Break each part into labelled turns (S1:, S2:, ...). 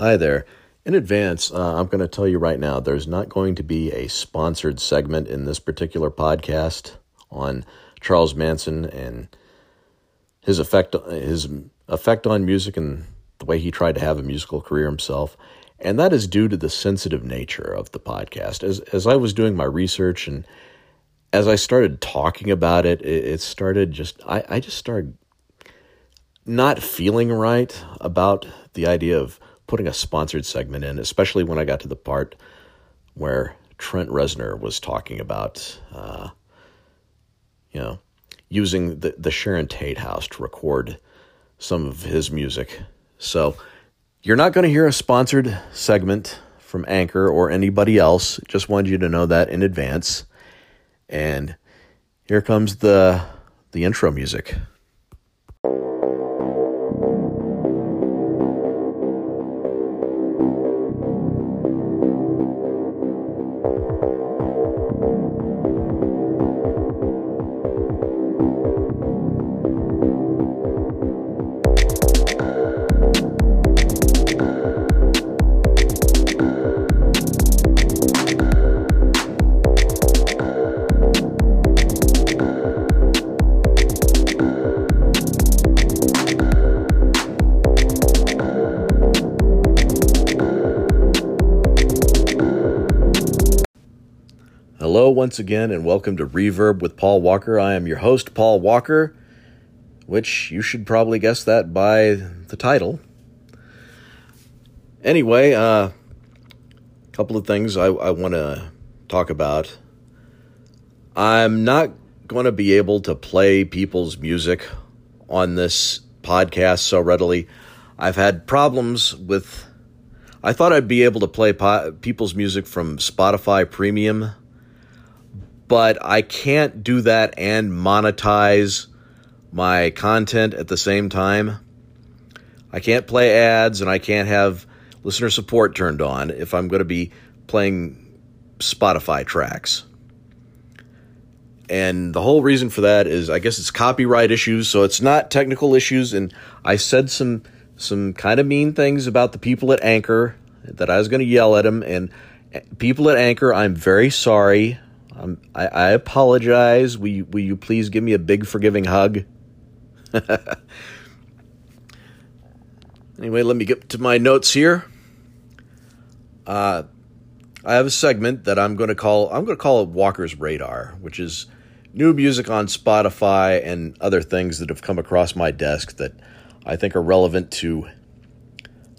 S1: Hi there. In advance, uh, I'm going to tell you right now there's not going to be a sponsored segment in this particular podcast on Charles Manson and his effect his effect on music and the way he tried to have a musical career himself. And that is due to the sensitive nature of the podcast. As as I was doing my research and as I started talking about it, it, it started just I, I just started not feeling right about the idea of putting a sponsored segment in, especially when I got to the part where Trent Reznor was talking about, uh, you know, using the, the Sharon Tate house to record some of his music. So you're not going to hear a sponsored segment from Anchor or anybody else. Just wanted you to know that in advance. And here comes the the intro music. Once again, and welcome to Reverb with Paul Walker. I am your host, Paul Walker, which you should probably guess that by the title. Anyway, a uh, couple of things I, I want to talk about. I'm not going to be able to play people's music on this podcast so readily. I've had problems with. I thought I'd be able to play po- people's music from Spotify Premium but I can't do that and monetize my content at the same time. I can't play ads and I can't have listener support turned on if I'm going to be playing Spotify tracks. And the whole reason for that is I guess it's copyright issues, so it's not technical issues and I said some some kind of mean things about the people at Anchor that I was going to yell at them and eh, people at Anchor, I'm very sorry. Um, I, I apologize. Will you, will you please give me a big forgiving hug? anyway, let me get to my notes here. Uh, I have a segment that I'm going to call I'm going to call it Walker's Radar, which is new music on Spotify and other things that have come across my desk that I think are relevant to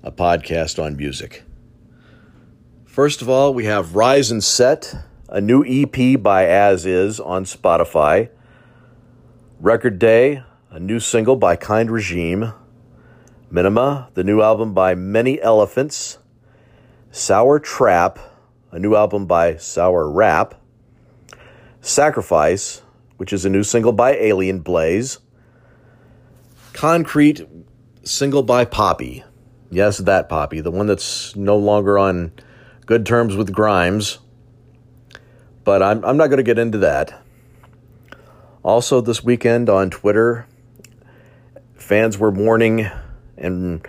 S1: a podcast on music. First of all, we have Rise and Set a new EP by As Is on Spotify, Record Day, a new single by Kind Regime, Minima, the new album by Many Elephants, Sour Trap, a new album by Sour Rap, Sacrifice, which is a new single by Alien Blaze, Concrete, single by Poppy. Yes, that Poppy, the one that's no longer on good terms with Grimes. But I'm, I'm not going to get into that. Also, this weekend on Twitter, fans were mourning and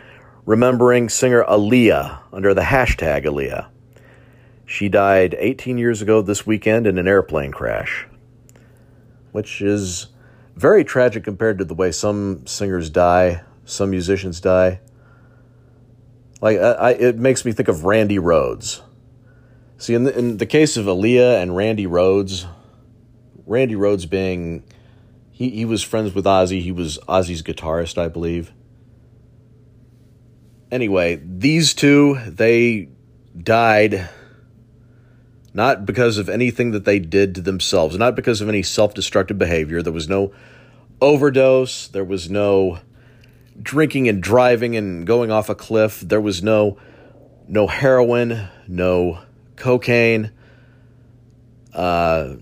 S1: remembering singer Aaliyah under the hashtag Aaliyah. She died 18 years ago this weekend in an airplane crash, which is very tragic compared to the way some singers die, some musicians die. Like, I, it makes me think of Randy Rhoads. See, in the, in the case of Aaliyah and Randy Rhoads, Randy Rhoads being, he, he was friends with Ozzy. He was Ozzy's guitarist, I believe. Anyway, these two, they died not because of anything that they did to themselves, not because of any self destructive behavior. There was no overdose, there was no drinking and driving and going off a cliff, there was no no heroin, no cocaine. Uh,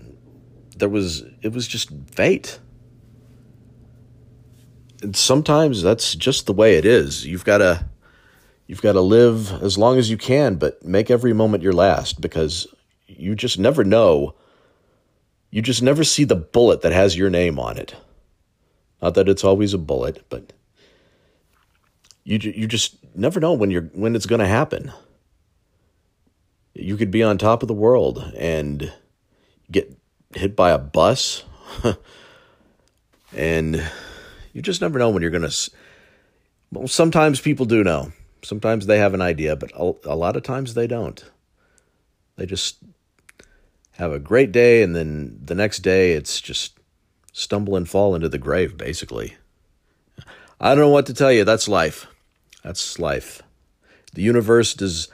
S1: there was it was just fate. And sometimes that's just the way it is. You've got to you've got to live as long as you can, but make every moment your last because you just never know. You just never see the bullet that has your name on it. Not that it's always a bullet, but you you just never know when you're when it's going to happen. You could be on top of the world and get hit by a bus, and you just never know when you're going to. Well, sometimes people do know. Sometimes they have an idea, but a, lot of times they don't. They just have a great day, and then the next day it's just stumble and fall into the grave, basically. I don't know what to tell you. That's life. That's life. The universe does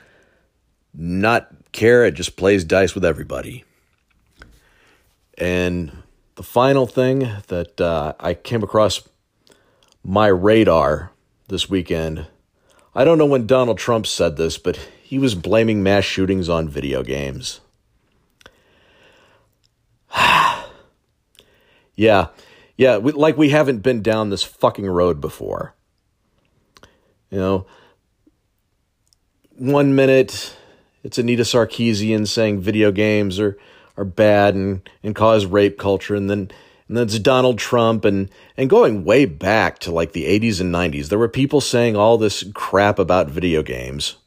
S1: not care, it just plays dice with everybody. And the final thing that uh, I came across my radar this weekend, I don't know when Donald Trump said this, but he was blaming mass shootings on video games. yeah, yeah, we, like we haven't been down this fucking road before. You know, one minute it's Anita Sarkeesian saying video games are, are bad and, and cause rape culture, and then and then it's Donald Trump and and going way back to like the 80s and 90s, there were people saying all this crap about video games.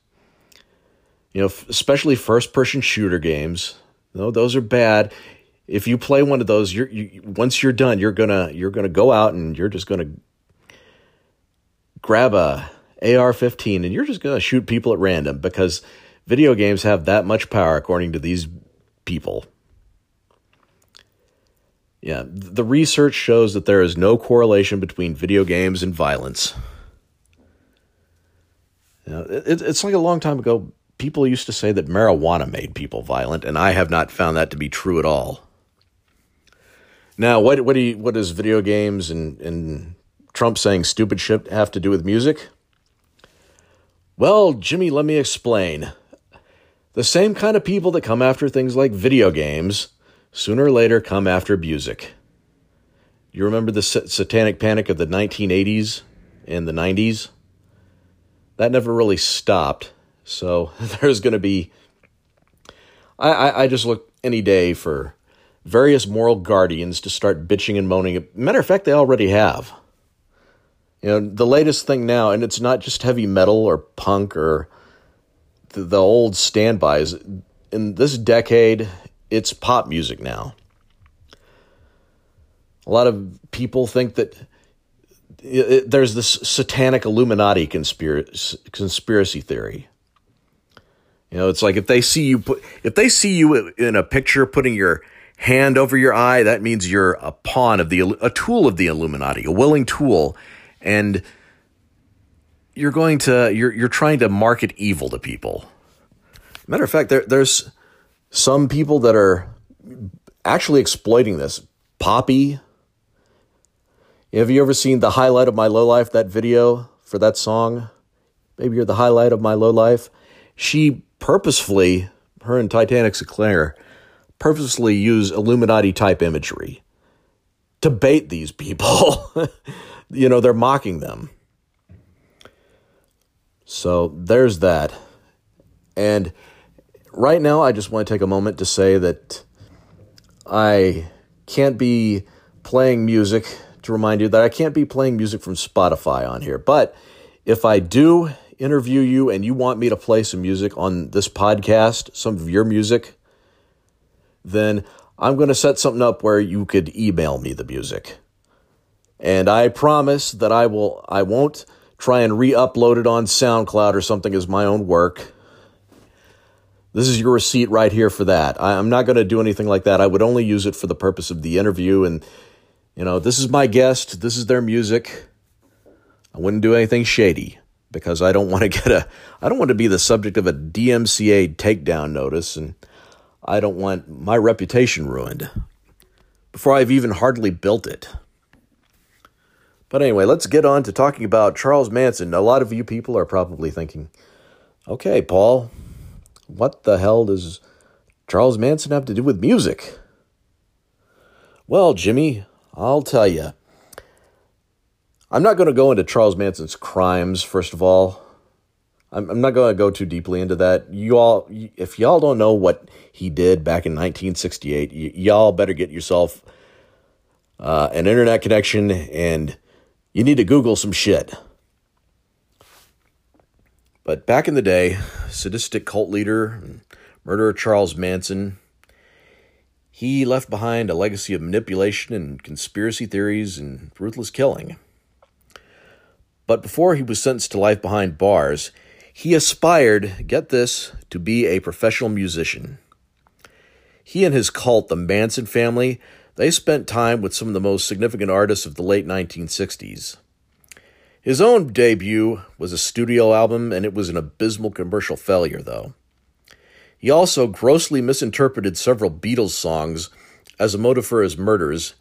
S1: You know, especially first person shooter games. No, those are bad if you play one of those, you're you, once you're done, you're gonna you're gonna go out and you're just gonna grab a AR-15 and you're just gonna shoot people at random because video games have that much power, according to these people. Yeah, the research shows that there is no correlation between video games and violence. You know, it, it's like a long time ago, people used to say that marijuana made people violent, and I have not found that to be true at all. Now, what what do you, what does video games and and Trump saying stupid shit have to do with music? Well, Jimmy, let me explain. The same kind of people that come after things like video games sooner or later come after music. You remember the satanic panic of the 1980s and the 90s? That never really stopped. So there's going to be. I, I, I just look any day for various moral guardians to start bitching and moaning. Matter of fact, they already have. You know, the latest thing now, and it's not just heavy metal or punk or the, the old standbys. In this decade, it's pop music now. A lot of people think that it, it, there's this satanic Illuminati conspiracy, conspiracy theory. You know, it's like if they see you put if they see you in a picture putting your hand over your eye, that means you're a pawn of the, a tool of the Illuminati, a willing tool. And you're going to, you're, you're trying to market evil to people. Matter of fact, there, there's some people that are actually exploiting this. Poppy. Have you ever seen the highlight of my low life, that video for that song? Maybe you're the highlight of my low life. She purposefully, her and Titanic Sinclair, purposely use Illuminati type imagery to bait these people. you know, they're mocking them. So there's that. And right now, I just want to take a moment to say that I can't be playing music to remind you that I can't be playing music from Spotify on here. But if I do interview you and you want me to play some music on this podcast, some of your music, then I'm going to set something up where you could email me the music. And I promise that I will I won't try and re-upload it on SoundCloud or something as my own work. This is your receipt right here for that. I, am not going to do anything like that. I would only use it for the purpose of the interview and you know, this is my guest, this is their music. I wouldn't do anything shady because I don't want to get a I don't want to be the subject of a DMCA takedown notice and I don't want my reputation ruined before I've even hardly built it. But anyway, let's get on to talking about Charles Manson. A lot of you people are probably thinking, okay, Paul, what the hell does Charles Manson have to do with music? Well, Jimmy, I'll tell you. I'm not going to go into Charles Manson's crimes, first of all. I'm, I'm not going to go too deeply into that. You all, if y'all don't know what he did back in 1968, y- y'all better get yourself uh, an internet connection and you need to Google some shit. But back in the day, sadistic cult leader and murderer Charles Manson, he left behind a legacy of manipulation and conspiracy theories and ruthless killing. But before he was sentenced to life behind bars, he aspired, get this, to be a professional musician. He and his cult, the Manson family, they spent time with some of the most significant artists of the late 1960s. His own debut was a studio album, and it was an abysmal commercial failure, though. He also grossly misinterpreted several Beatles songs as a motive for his murders,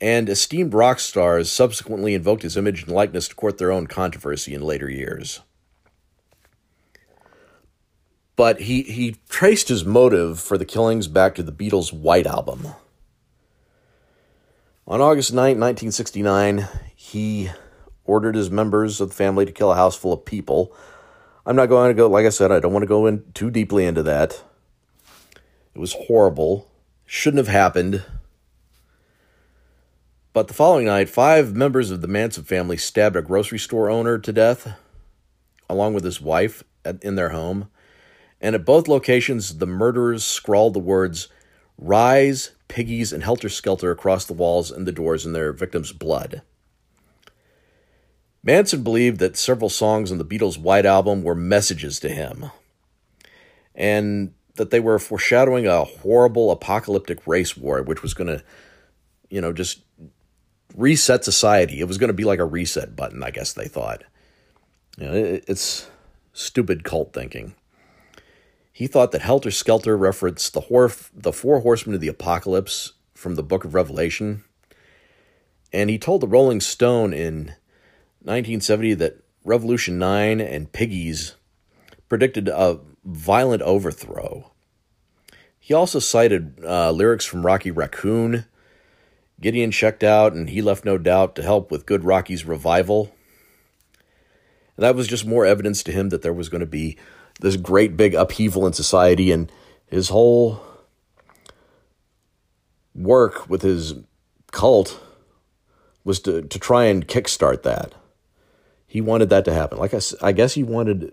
S1: and esteemed rock stars subsequently invoked his image and likeness to court their own controversy in later years. But he, he traced his motive for the killings back to the Beatles' White Album. On August 9, 1969, he ordered his members of the family to kill a house full of people. I'm not going to go, like I said, I don't want to go in too deeply into that. It was horrible. Shouldn't have happened. But the following night, five members of the Manson family stabbed a grocery store owner to death, along with his wife, at, in their home. And at both locations, the murderers scrawled the words Rise, Piggies, and Helter Skelter across the walls and the doors in their victims' blood. Manson believed that several songs on the Beatles' White Album were messages to him, and that they were foreshadowing a horrible apocalyptic race war, which was going to, you know, just reset society. It was going to be like a reset button, I guess they thought. You know, it, it's stupid cult thinking. He thought that Helter Skelter referenced the, the four horsemen of the apocalypse from the book of Revelation. And he told the Rolling Stone in 1970 that Revolution 9 and Piggies predicted a violent overthrow. He also cited uh, lyrics from Rocky Raccoon Gideon checked out and he left no doubt to help with Good Rocky's revival. And that was just more evidence to him that there was going to be this great big upheaval in society and his whole work with his cult was to, to try and kickstart that. He wanted that to happen. Like I, I guess he wanted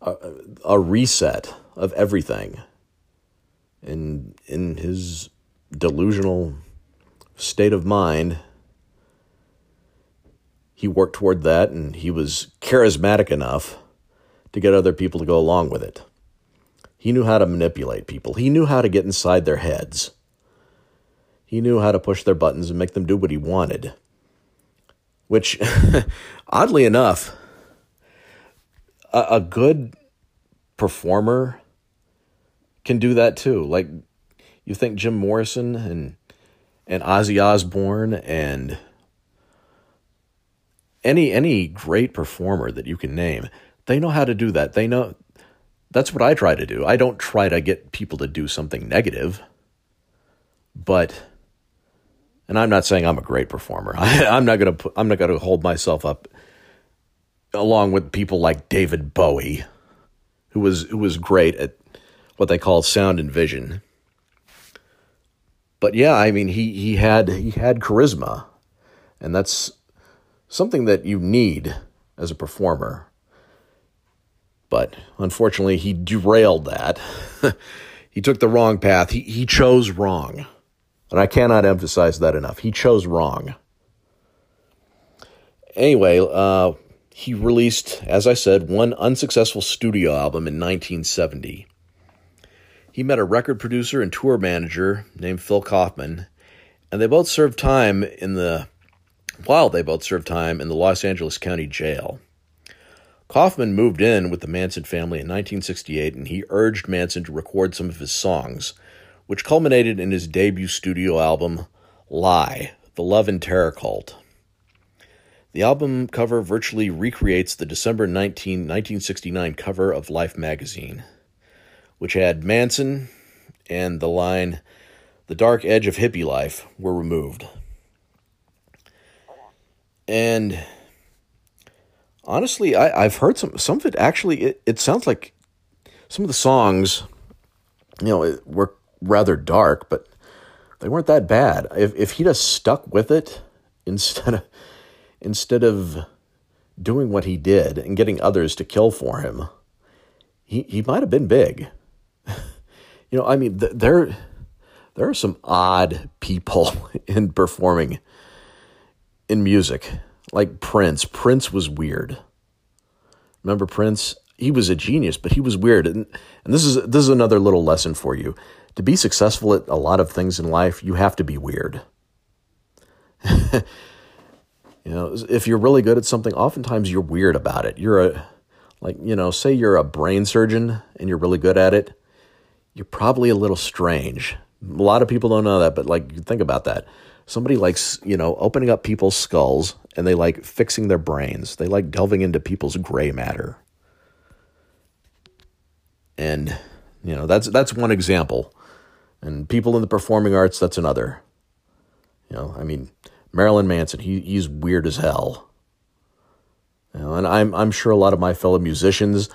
S1: a, a reset of everything. And in his delusional state of mind, he worked toward that and he was charismatic enough to get other people to go along with it. He knew how to manipulate people, he knew how to get inside their heads. He knew how to push their buttons and make them do what he wanted. Which, oddly enough, a, a good performer can do that too. Like, you think Jim Morrison and and Ozzy Osbourne and any any great performer that you can name, they know how to do that. They know that's what I try to do. I don't try to get people to do something negative, but and I'm not saying I'm a great performer. I, am not gonna I'm not gonna hold myself up along with people like David Bowie, who was who was great at what they call sound and vision but yeah, I mean, he he had he had charisma, and that's something that you need as a performer. But unfortunately, he derailed that. he took the wrong path. He he chose wrong, and I cannot emphasize that enough. He chose wrong. Anyway, uh, he released, as I said, one unsuccessful studio album in 1970. He met a record producer and tour manager named Phil Kaufman, and they both served time in the while they both served time in the Los Angeles County Jail. Kaufman moved in with the Manson family in 1968 and he urged Manson to record some of his songs, which culminated in his debut studio album, Lie, The Love and Terror Cult. The album cover virtually recreates the December 19, 1969 cover of Life magazine which had Manson and the line, The Dark Edge of Hippie Life, were removed. And honestly, I, I've heard some, some of it actually, it, it sounds like some of the songs, you know, were rather dark, but they weren't that bad. If, if he'd have stuck with it instead of, instead of doing what he did and getting others to kill for him, he, he might have been big. you know, I mean, th- there, there are some odd people in performing in music, like Prince. Prince was weird. Remember Prince? He was a genius, but he was weird. And, and this is this is another little lesson for you. To be successful at a lot of things in life, you have to be weird. you know, if you're really good at something, oftentimes you're weird about it. You're a like, you know, say you're a brain surgeon and you're really good at it, you're probably a little strange. A lot of people don't know that, but like think about that. Somebody likes, you know, opening up people's skulls and they like fixing their brains. They like delving into people's gray matter. And you know, that's that's one example. And people in the performing arts, that's another. You know, I mean, Marilyn Manson, he he's weird as hell. You know, and I'm I'm sure a lot of my fellow musicians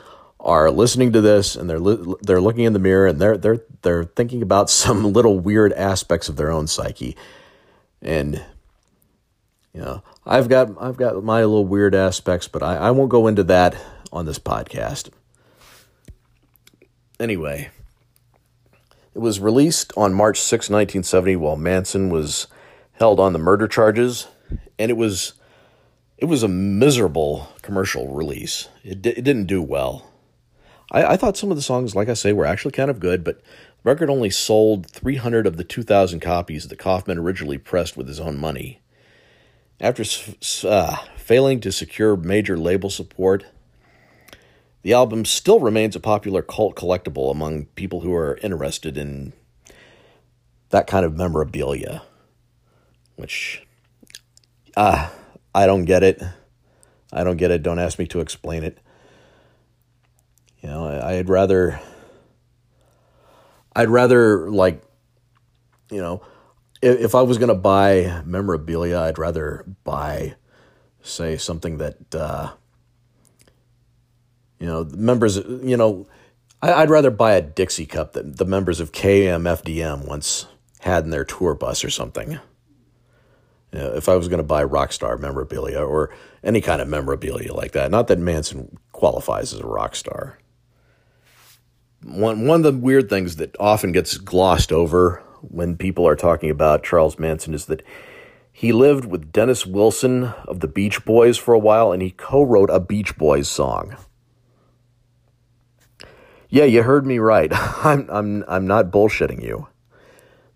S1: are listening to this and they're li- they're looking in the mirror and they're they're they're thinking about some little weird aspects of their own psyche. And you know, I've got I've got my little weird aspects, but I, I won't go into that on this podcast. Anyway, it was released on March 6, 1970, while Manson was held on the murder charges, and it was it was a miserable commercial release. It, it didn't do well. I, I thought some of the songs, like I say, were actually kind of good, but the record only sold 300 of the 2,000 copies that Kaufman originally pressed with his own money. After uh, failing to secure major label support, the album still remains a popular cult collectible among people who are interested in that kind of memorabilia, which uh, I don't get it. I don't get it. Don't ask me to explain it. You know, I'd rather, I'd rather like, you know, if, if I was going to buy memorabilia, I'd rather buy, say, something that, uh, you know, members, you know, I, would rather buy a Dixie cup that the members of KMFDM once had in their tour bus or something. You know, if I was going to buy rock star memorabilia or any kind of memorabilia like that, not that Manson qualifies as a rock star. One one of the weird things that often gets glossed over when people are talking about Charles Manson is that he lived with Dennis Wilson of the Beach Boys for a while and he co-wrote a Beach Boys song. Yeah, you heard me right. I'm I'm I'm not bullshitting you.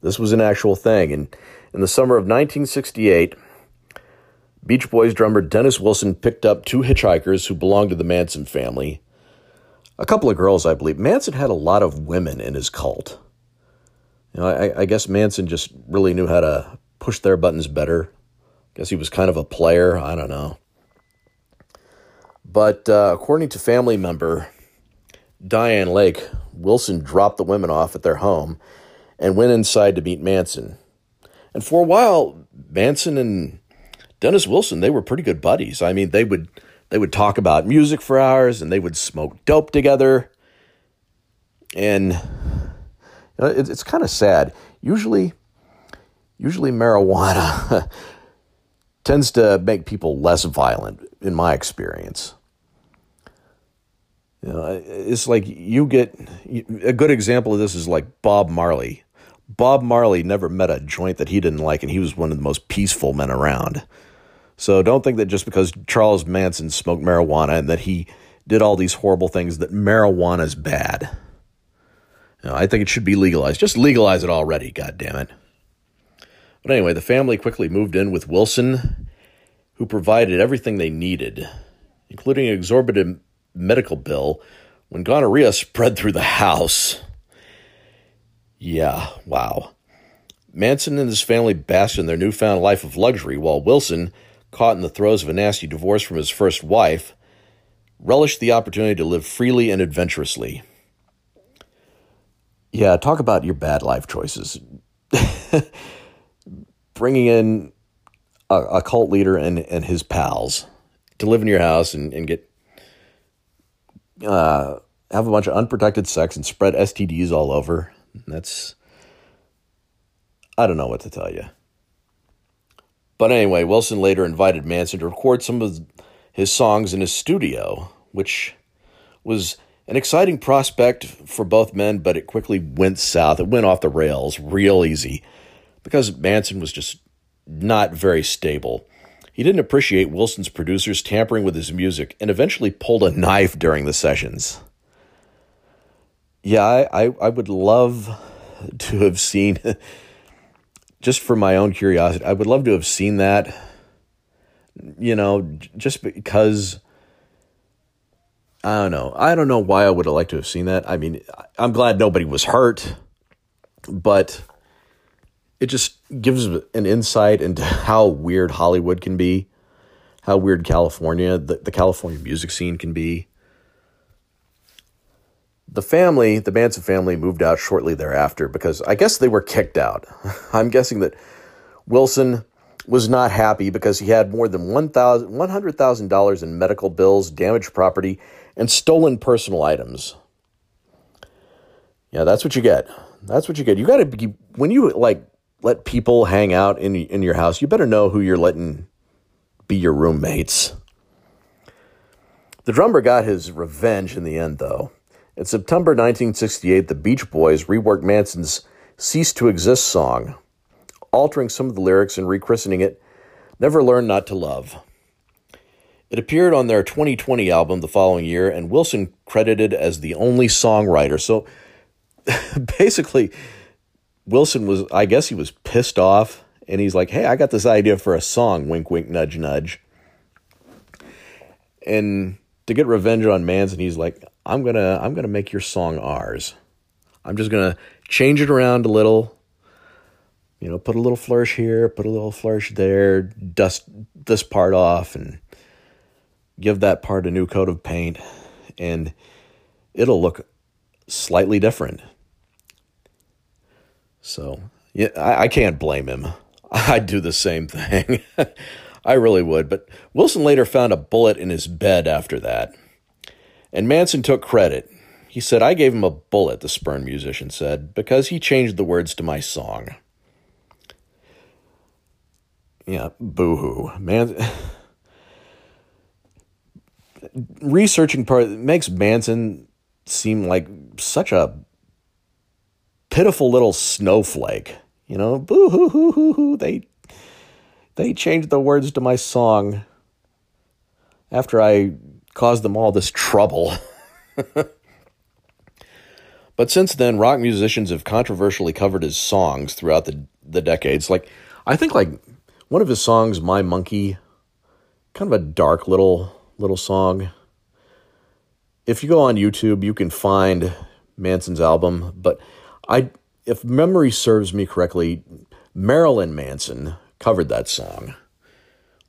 S1: This was an actual thing and in the summer of 1968, Beach Boys drummer Dennis Wilson picked up two hitchhikers who belonged to the Manson family. A couple of girls, I believe. Manson had a lot of women in his cult. You know, I, I guess Manson just really knew how to push their buttons better. I guess he was kind of a player. I don't know. But uh, according to family member Dianne Lake, Wilson dropped the women off at their home and went inside to meet Manson. And for a while, Manson and Dennis Wilson, they were pretty good buddies. I mean, they would they would talk about music for hours and they would smoke dope together. And you know, it, it's kind of sad. Usually, usually marijuana tends to make people less violent, in my experience. You know, it's like you get a good example of this is like Bob Marley. Bob Marley never met a joint that he didn't like, and he was one of the most peaceful men around. So don't think that just because Charles Manson smoked marijuana and that he did all these horrible things that marijuana is bad. I think it should be legalized. Just legalize it already, God damn it. But anyway, the family quickly moved in with Wilson, who provided everything they needed, including an exorbitant medical bill when gonorrhea spread through the house. Yeah, wow. Manson and his family basked in their newfound life of luxury, while Wilson, caught in the throes of a nasty divorce from his first wife, relished the opportunity to live freely and adventurously. Yeah, talk about your bad life choices. Bringing in a, a, cult leader and, and his pals to live in your house and, and get uh, have a bunch of unprotected sex and spread STDs all over. That's, I don't know what to tell you. But anyway, Wilson later invited Manson to record some of his songs in his studio, which was an exciting prospect for both men, but it quickly went south. It went off the rails real easy because Manson was just not very stable. He didn't appreciate Wilson's producers tampering with his music and eventually pulled a knife during the sessions. Yeah, I, I, I would love to have seen, just for my own curiosity, I would love to have seen that, you know, just because. I don't know. I don't know why I would have liked to have seen that. I mean, I'm glad nobody was hurt, but it just gives an insight into how weird Hollywood can be, how weird California, the, the California music scene can be. The family, the Manson family, moved out shortly thereafter because I guess they were kicked out. I'm guessing that Wilson was not happy because he had more than $100,000 in medical bills, damaged property, and stolen personal items. Yeah, that's what you get. That's what you get. You got to be when you like let people hang out in in your house. You better know who you're letting be your roommates. The drummer got his revenge in the end, though. In September 1968, the Beach Boys reworked Manson's Cease to Exist song, altering some of the lyrics and rechristening it Never Learn Not to Love. It appeared on their 20/20 album the following year, and Wilson credited as the only songwriter. So basically, Wilson was, I guess he was pissed off, and he's like, hey, I got this idea for a song, wink, wink, nudge, nudge. And to get revenge on Manson, he's like, I'm gonna I'm gonna make your song ours. I'm just gonna change it around a little. You know, put a little flourish here, put a little flourish there, dust this part off, and give that part a new coat of paint, and it'll look slightly different. So, yeah, I, I can't blame him. I'd do the same thing. I really would. But Wilson later found a bullet in his bed after that. And Manson took credit. He said, I gave him a bullet, the spurned musician said, because he changed the words to my song. Yeah, boo hoo. Man. Researching part makes Manson seem like such a pitiful little snowflake. You know, boo hoo hoo hoo hoo. They they changed the words to my song after I caused them all this trouble. but since then, rock musicians have controversially covered his songs throughout the, the decades. Like, I think, like, one of his songs, My Monkey, kind of a dark little little song. If you go on YouTube, you can find Manson's album, but I if memory serves me correctly, Marilyn Manson covered that song.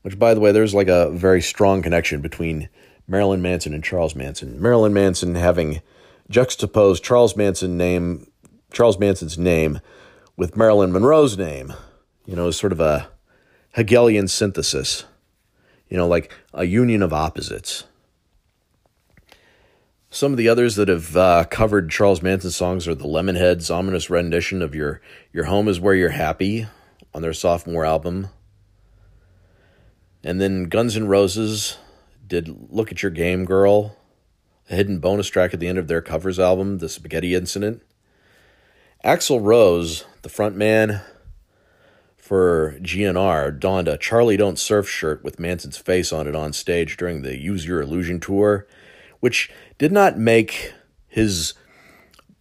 S1: Which by the way, there's like a very strong connection between Marilyn Manson and Charles Manson. Marilyn Manson having juxtaposed Charles Manson name Charles Manson's name with Marilyn Monroe's name. You know, sort of a Hegelian synthesis. You know, like a union of opposites. Some of the others that have uh, covered Charles Manson songs are the Lemonheads' ominous rendition of "Your Your Home Is Where You're Happy" on their sophomore album, and then Guns N' Roses did Look at Your Game Girl, a hidden bonus track at the end of their covers album, The Spaghetti Incident. Axl Rose, the frontman for GNR, donned a Charlie Don't Surf shirt with Manson's face on it on stage during the Use Your Illusion tour, which did not make his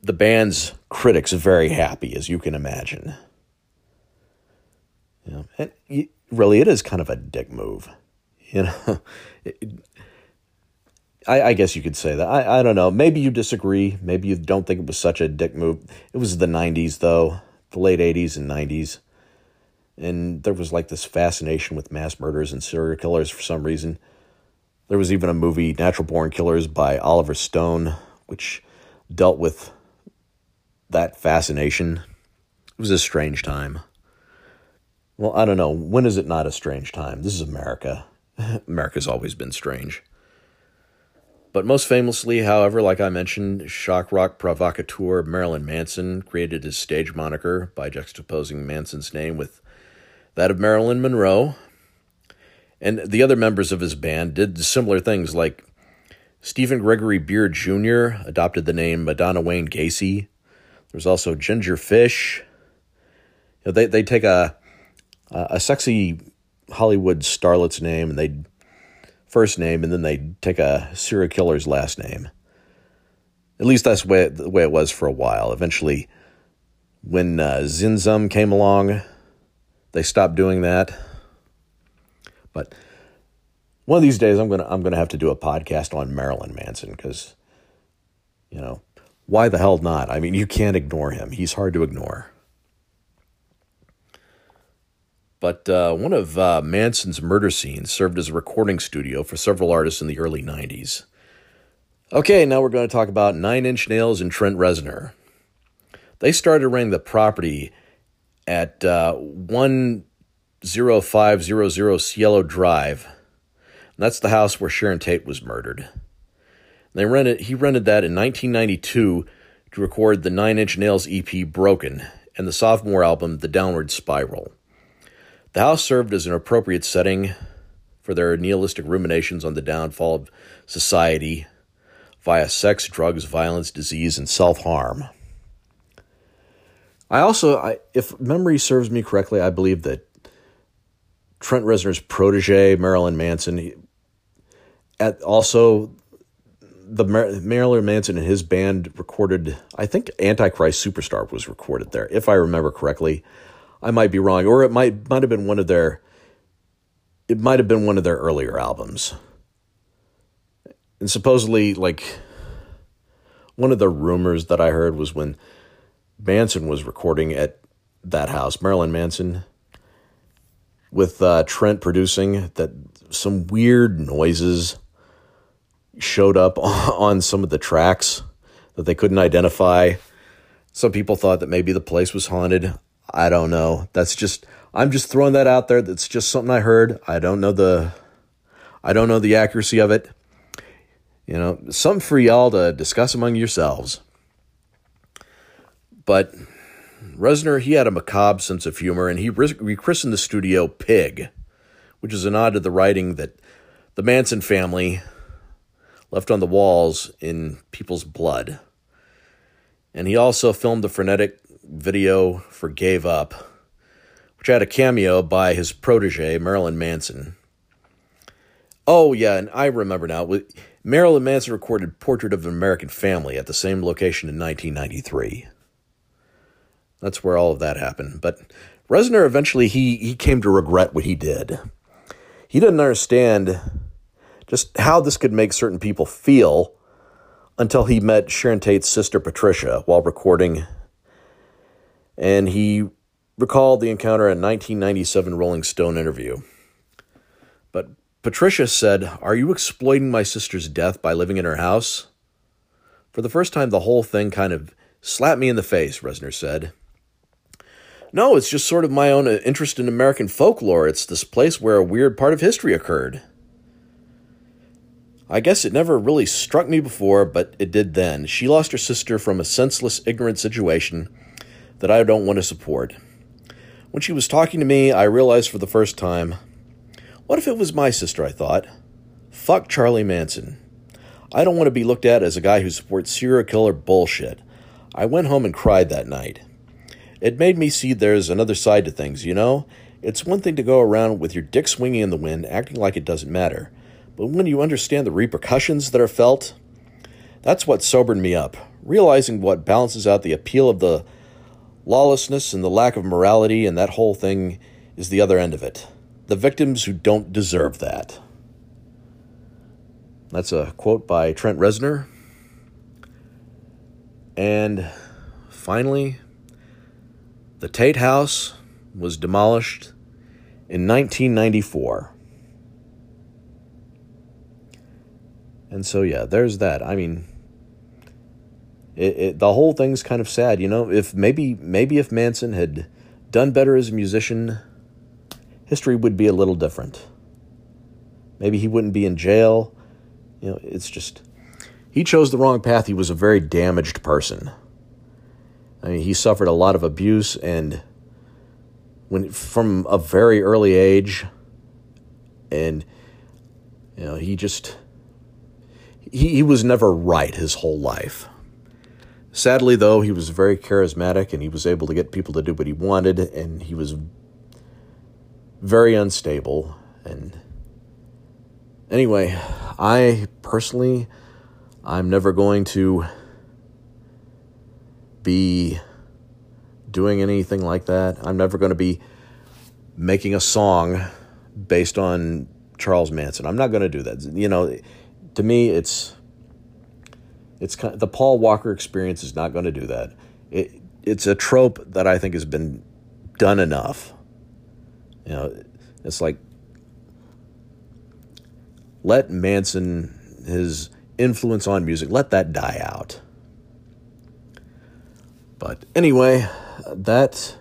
S1: the band's critics very happy, as you can imagine. Know, and really, it is kind of a dick move. You know, I, I, guess you could say that. I, I don't know. Maybe you disagree. Maybe you don't think it was such a dick move. It was the 90s, though, the late 80s and 90s. And there was like this fascination with mass murders and serial killers for some reason. There was even a movie, Natural Born Killers, by Oliver Stone, which dealt with that fascination. It was a strange time. Well, I don't know. When is it not a strange time? This is America. America's always been strange. But most famously, however, like I mentioned, shock rock provocateur Marilyn Manson created his stage moniker by juxtaposing Manson's name with that of Marilyn Monroe. And the other members of his band did similar things, like Stephen Gregory Beard Jr. adopted the name Madonna Wayne Gacy. There's also Ginger Fish. You know, they they take a a sexy Hollywood starlet's name and they'd first name and then they'd take a serial killer's last name. At least that's the way it, the way it was for a while. Eventually, when uh, Zim Zum came along, they stopped doing that. But one of these days, I'm gonna I'm gonna have to do a podcast on Marilyn Manson because, you know, why the hell not? I mean, you can't ignore him. He's hard to ignore. But uh, one of uh, Manson's murder scenes served as a recording studio for several artists in the early 90s. Okay, now we're going to talk about Nine Inch Nails and Trent Reznor. They started renting the property at uh, 10500 Cielo Drive. That's the house where Sharon Tate was murdered. They rented, he rented that in 1992 to record the Nine Inch Nails EP Broken and the sophomore album The Downward Spiral. The house served as an appropriate setting for their nihilistic ruminations on the downfall of society via sex, drugs, violence, disease, and self harm. I also, I, if memory serves me correctly, I believe that Trent Reznor's protege, Marilyn Manson, he, at also the Mar- Marilyn Manson and his band recorded, I think Antichrist Superstar was recorded there, if I remember correctly. I might be wrong, or it might might have been one of their it might have been one of their earlier albums. And supposedly, like one of the rumors that I heard was when Manson was recording at that house, Marilyn Manson, with uh, Trent producing, that some weird noises showed up on some of the tracks that they couldn't identify. Some people thought that maybe the place was haunted. I don't know. That's just I'm just throwing that out there. That's just something I heard. I don't know the I don't know the accuracy of it. You know, something for y'all to discuss among yourselves. But Reznor, he had a macabre sense of humor, and he rechristened the studio Pig, which is a nod to the writing that the Manson family left on the walls in people's blood. And he also filmed the frenetic video for Gave Up, which had a cameo by his protege, Marilyn Manson. Oh, yeah, and I remember now. Marilyn Manson recorded Portrait of an American Family at the same location in 1993. That's where all of that happened. But Reznor eventually he he came to regret what he did. He didn't understand just how this could make certain people feel until he met Sharon Tate's sister Patricia while recording and he recalled the encounter in a 1997 Rolling Stone interview. But Patricia said, Are you exploiting my sister's death by living in her house? For the first time, the whole thing kind of slapped me in the face, Reznor said. No, it's just sort of my own uh, interest in American folklore. It's this place where a weird part of history occurred. I guess it never really struck me before, but it did then. She lost her sister from a senseless, ignorant situation that I don't want to support. When she was talking to me, I realized for the first time what if it was my sister? I thought. Fuck Charlie Manson. I don't want to be looked at as a guy who supports serial killer bullshit. I went home and cried that night. It made me see there's another side to things, you know? It's one thing to go around with your dick swinging in the wind, acting like it doesn't matter. But when you understand the repercussions that are felt, that's what sobered me up. Realizing what balances out the appeal of the Lawlessness and the lack of morality and that whole thing is the other end of it. The victims who don't deserve that. That's a quote by Trent Reznor. And finally, the Tate House was demolished in 1994. And so, yeah, there's that. I mean, it, it, the whole thing's kind of sad, you know. If maybe maybe if Manson had done better as a musician, history would be a little different. Maybe he wouldn't be in jail. You know, it's just he chose the wrong path. He was a very damaged person. I mean, he suffered a lot of abuse and when from a very early age and you know he just he, he was never right his whole life. Sadly, though, he was very charismatic and he was able to get people to do what he wanted, and he was very unstable. And anyway, I personally, I'm never going to be doing anything like that. I'm never going to be making a song based on Charles Manson. I'm not going to do that. You know, to me, it's it's kind of, the Paul Walker experience is not going to do that. It it's a trope that I think has been done enough. You know, it's like let Manson his influence on music let that die out. But anyway, that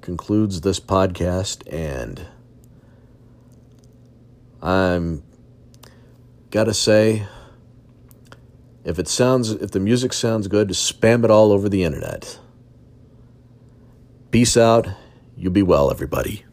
S1: concludes this podcast and I'm gotta say if it sounds if the music sounds good, spam it all over the internet. Peace out. You be well, everybody.